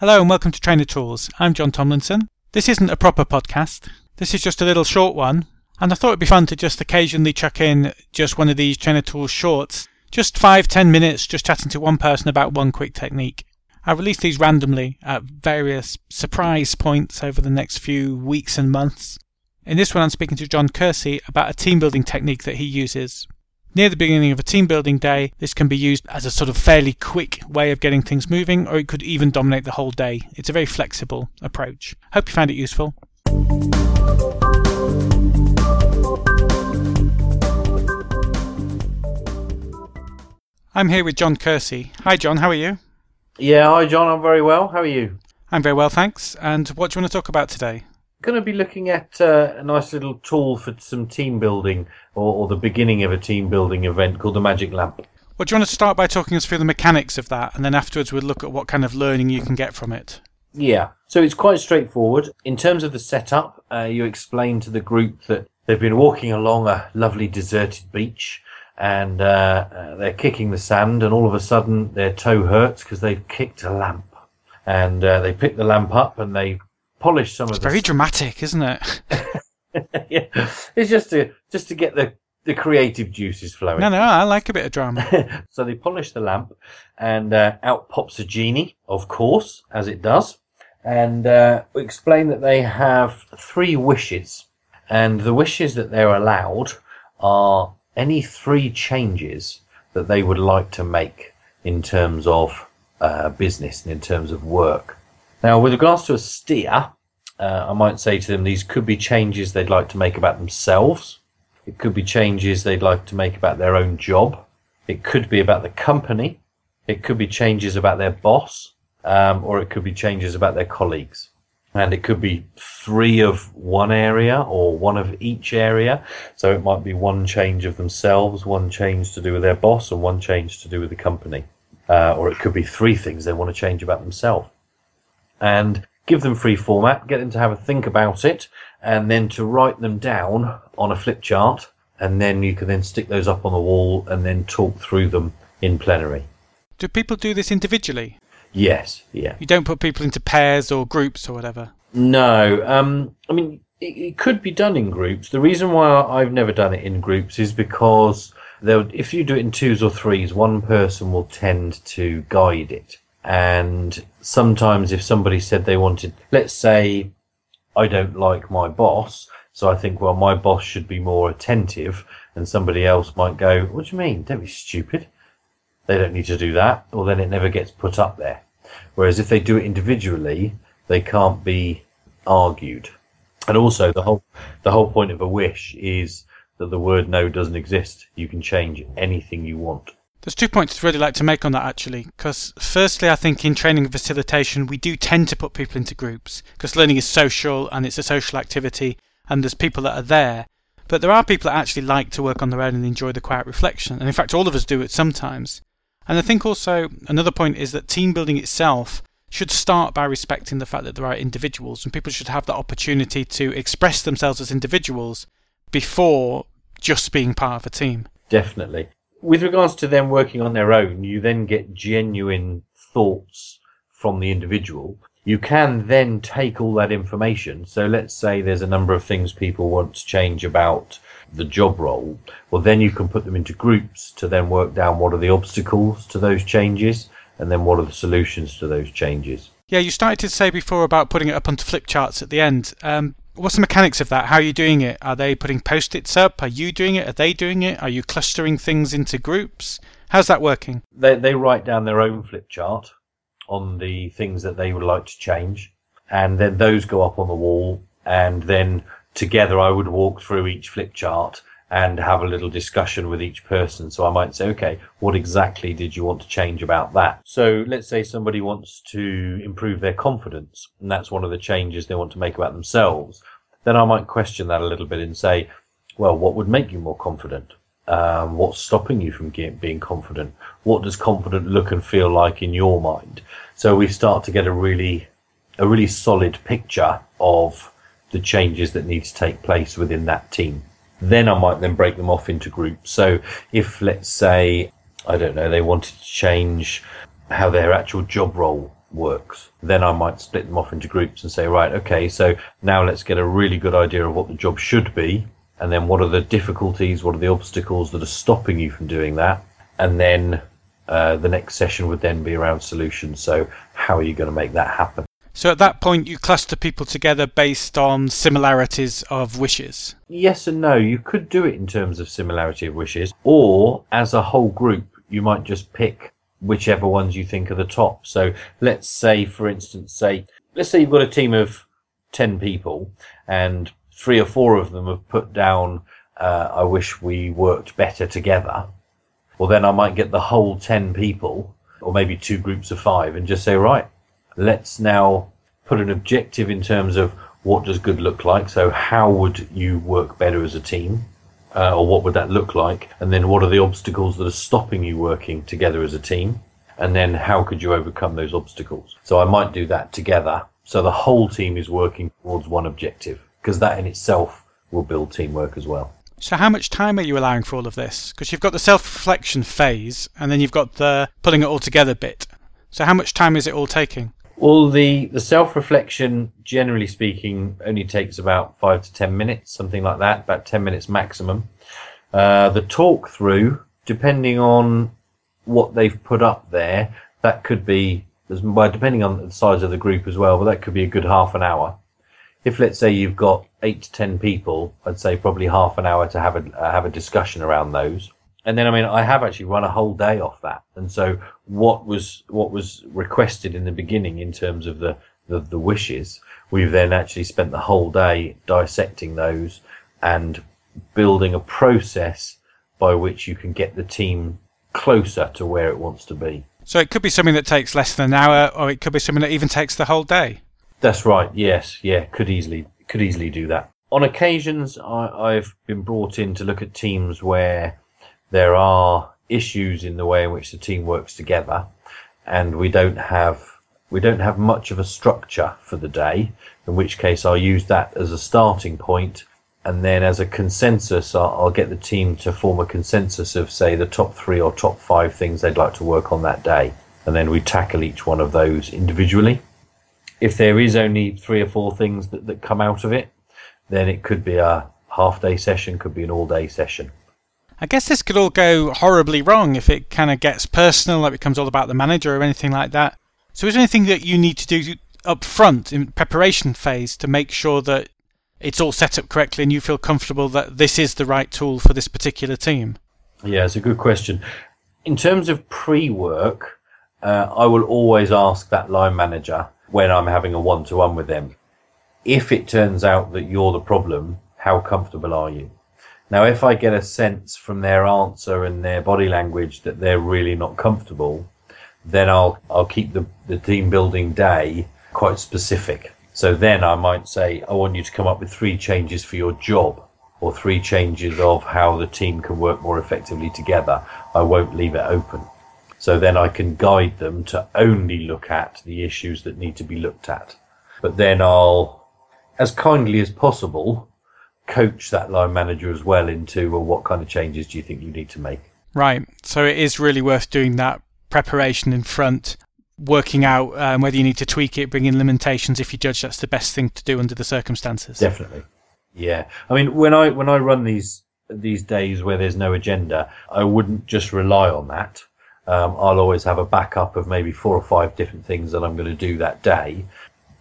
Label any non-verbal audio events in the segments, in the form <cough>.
Hello and welcome to Trainer Tools. I'm John Tomlinson. This isn't a proper podcast. This is just a little short one, and I thought it'd be fun to just occasionally chuck in just one of these Trainer Tools shorts. Just five, ten minutes just chatting to one person about one quick technique. I release these randomly at various surprise points over the next few weeks and months. In this one, I'm speaking to John Kersey about a team building technique that he uses. Near the beginning of a team building day, this can be used as a sort of fairly quick way of getting things moving, or it could even dominate the whole day. It's a very flexible approach. Hope you found it useful. I'm here with John Kersey. Hi, John, how are you? Yeah, hi John, I'm very well. How are you? I'm very well, thanks. And what do you want to talk about today? Going to be looking at uh, a nice little tool for some team building or, or the beginning of a team building event called the Magic Lamp. Well, do you want to start by talking us through the mechanics of that, and then afterwards we'll look at what kind of learning you can get from it? Yeah, so it's quite straightforward. In terms of the setup, uh, you explain to the group that they've been walking along a lovely deserted beach and uh, uh, they're kicking the sand, and all of a sudden their toe hurts because they've kicked a lamp. And uh, they pick the lamp up and they polish some It's of very dramatic, isn't it? <laughs> yeah, it's just to just to get the the creative juices flowing. No, no, I like a bit of drama. <laughs> so they polish the lamp, and uh, out pops a genie, of course, as it does, and uh, we explain that they have three wishes, and the wishes that they're allowed are any three changes that they would like to make in terms of uh, business and in terms of work. Now, with regards to a steer, uh, I might say to them these could be changes they'd like to make about themselves. It could be changes they'd like to make about their own job. It could be about the company. It could be changes about their boss, um, or it could be changes about their colleagues. And it could be three of one area or one of each area. So it might be one change of themselves, one change to do with their boss, and one change to do with the company. Uh, or it could be three things they want to change about themselves. And give them free format, get them to have a think about it, and then to write them down on a flip chart. And then you can then stick those up on the wall and then talk through them in plenary. do people do this individually? Yes, yeah. You don't put people into pairs or groups or whatever. No, um, I mean, it, it could be done in groups. The reason why I've never done it in groups is because there, if you do it in twos or threes, one person will tend to guide it. And sometimes if somebody said they wanted, let's say, I don't like my boss, so I think, well, my boss should be more attentive, and somebody else might go, what do you mean? Don't be stupid. They don't need to do that, or then it never gets put up there. Whereas if they do it individually, they can't be argued. And also the whole the whole point of a wish is that the word no doesn't exist. You can change anything you want. There's two points I'd really like to make on that actually. Because, firstly, I think in training and facilitation, we do tend to put people into groups because learning is social and it's a social activity, and there's people that are there. But there are people that actually like to work on their own and enjoy the quiet reflection. And in fact, all of us do it sometimes. And I think also another point is that team building itself should start by respecting the fact that there are individuals and people should have the opportunity to express themselves as individuals before just being part of a team. Definitely. With regards to them working on their own, you then get genuine thoughts from the individual. You can then take all that information. So let's say there's a number of things people want to change about the job role. Well, then you can put them into groups to then work down what are the obstacles to those changes and then what are the solutions to those changes. Yeah, you started to say before about putting it up onto flip charts at the end. Um, what's the mechanics of that? How are you doing it? Are they putting post its up? Are you doing it? Are they doing it? Are you clustering things into groups? How's that working? They, they write down their own flip chart on the things that they would like to change, and then those go up on the wall, and then together I would walk through each flip chart and have a little discussion with each person. So I might say, okay, what exactly did you want to change about that? So let's say somebody wants to improve their confidence, and that's one of the changes they want to make about themselves. Then I might question that a little bit and say, well, what would make you more confident? Um, what's stopping you from get, being confident? What does confident look and feel like in your mind? So we start to get a really, a really solid picture of the changes that need to take place within that team. Then I might then break them off into groups. So if let's say, I don't know, they wanted to change how their actual job role works. Then I might split them off into groups and say, right, okay, so now let's get a really good idea of what the job should be. And then what are the difficulties? What are the obstacles that are stopping you from doing that? And then uh, the next session would then be around solutions. So how are you going to make that happen? So at that point, you cluster people together based on similarities of wishes. Yes and no. You could do it in terms of similarity of wishes, or as a whole group, you might just pick whichever ones you think are the top. So let's say, for instance, say, let's say you've got a team of 10 people and three or four of them have put down, uh, I wish we worked better together. Well, then I might get the whole 10 people or maybe two groups of five and just say, right, let's now put an objective in terms of what does good look like. So how would you work better as a team? Uh, or what would that look like? And then what are the obstacles that are stopping you working together as a team? And then how could you overcome those obstacles? So I might do that together. So the whole team is working towards one objective because that in itself will build teamwork as well. So, how much time are you allowing for all of this? Because you've got the self reflection phase and then you've got the putting it all together bit. So, how much time is it all taking? Well, the, the self reflection, generally speaking, only takes about five to ten minutes, something like that, about 10 minutes maximum. Uh, the talk through, depending on what they've put up there, that could be, well, depending on the size of the group as well, but that could be a good half an hour. If let's say you've got eight to ten people, I'd say probably half an hour to have a uh, have a discussion around those and then I mean I have actually run a whole day off that. And so what was what was requested in the beginning in terms of the the, the wishes, we've then actually spent the whole day dissecting those and building a process by which you can get the team closer to where it wants to be. So it could be something that takes less than an hour, or it could be something that even takes the whole day. That's right. Yes. Yeah. Could easily could easily do that. On occasions, I, I've been brought in to look at teams where there are issues in the way in which the team works together, and we don't have we don't have much of a structure for the day. In which case, I'll use that as a starting point, and then as a consensus, I'll, I'll get the team to form a consensus of say the top three or top five things they'd like to work on that day, and then we tackle each one of those individually. If there is only three or four things that, that come out of it, then it could be a half day session, could be an all day session. I guess this could all go horribly wrong if it kind of gets personal, like becomes all about the manager or anything like that. So, is there anything that you need to do up front in preparation phase to make sure that it's all set up correctly and you feel comfortable that this is the right tool for this particular team? Yeah, it's a good question. In terms of pre work, uh, I will always ask that line manager when I'm having a one to one with them if it turns out that you're the problem, how comfortable are you? Now, if I get a sense from their answer and their body language that they're really not comfortable, then I'll I'll keep the, the team building day quite specific. So then I might say, I want you to come up with three changes for your job or three changes of how the team can work more effectively together. I won't leave it open. So then I can guide them to only look at the issues that need to be looked at. But then I'll, as kindly as possible, coach that line manager as well into well, what kind of changes do you think you need to make? Right. So it is really worth doing that preparation in front, working out um, whether you need to tweak it, bring in limitations if you judge that's the best thing to do under the circumstances. Definitely. Yeah. I mean, when I when I run these these days where there's no agenda, I wouldn't just rely on that. Um, I'll always have a backup of maybe four or five different things that I'm going to do that day,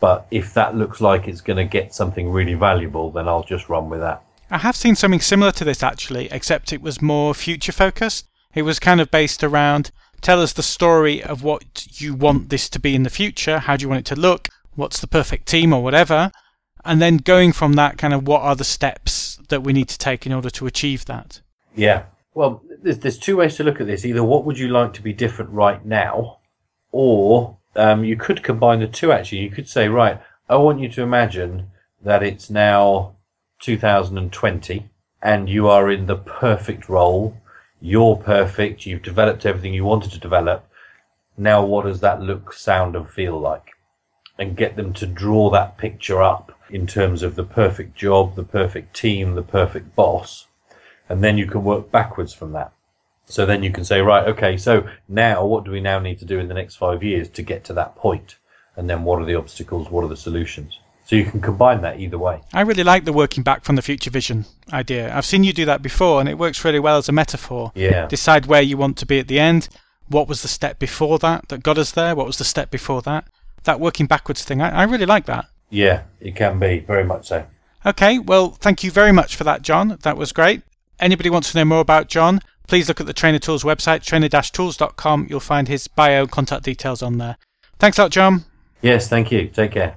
but if that looks like it's going to get something really valuable, then I'll just run with that. I have seen something similar to this actually, except it was more future focused. It was kind of based around tell us the story of what you want this to be in the future, how do you want it to look, what's the perfect team or whatever, and then going from that kind of what are the steps that we need to take in order to achieve that. Yeah. Well, there's, there's two ways to look at this. Either what would you like to be different right now, or um, you could combine the two actually. You could say, right, I want you to imagine that it's now 2020 and you are in the perfect role. You're perfect. You've developed everything you wanted to develop. Now, what does that look, sound, and feel like? And get them to draw that picture up in terms of the perfect job, the perfect team, the perfect boss. And then you can work backwards from that. So then you can say, right, okay, so now what do we now need to do in the next five years to get to that point? And then what are the obstacles? What are the solutions? So you can combine that either way. I really like the working back from the future vision idea. I've seen you do that before and it works really well as a metaphor. Yeah. Decide where you want to be at the end. What was the step before that that got us there? What was the step before that? That working backwards thing, I, I really like that. Yeah, it can be, very much so. Okay, well, thank you very much for that, John. That was great. Anybody wants to know more about John, please look at the Trainer Tools website, trainer-tools.com. You'll find his bio contact details on there. Thanks a lot, John. Yes, thank you. Take care.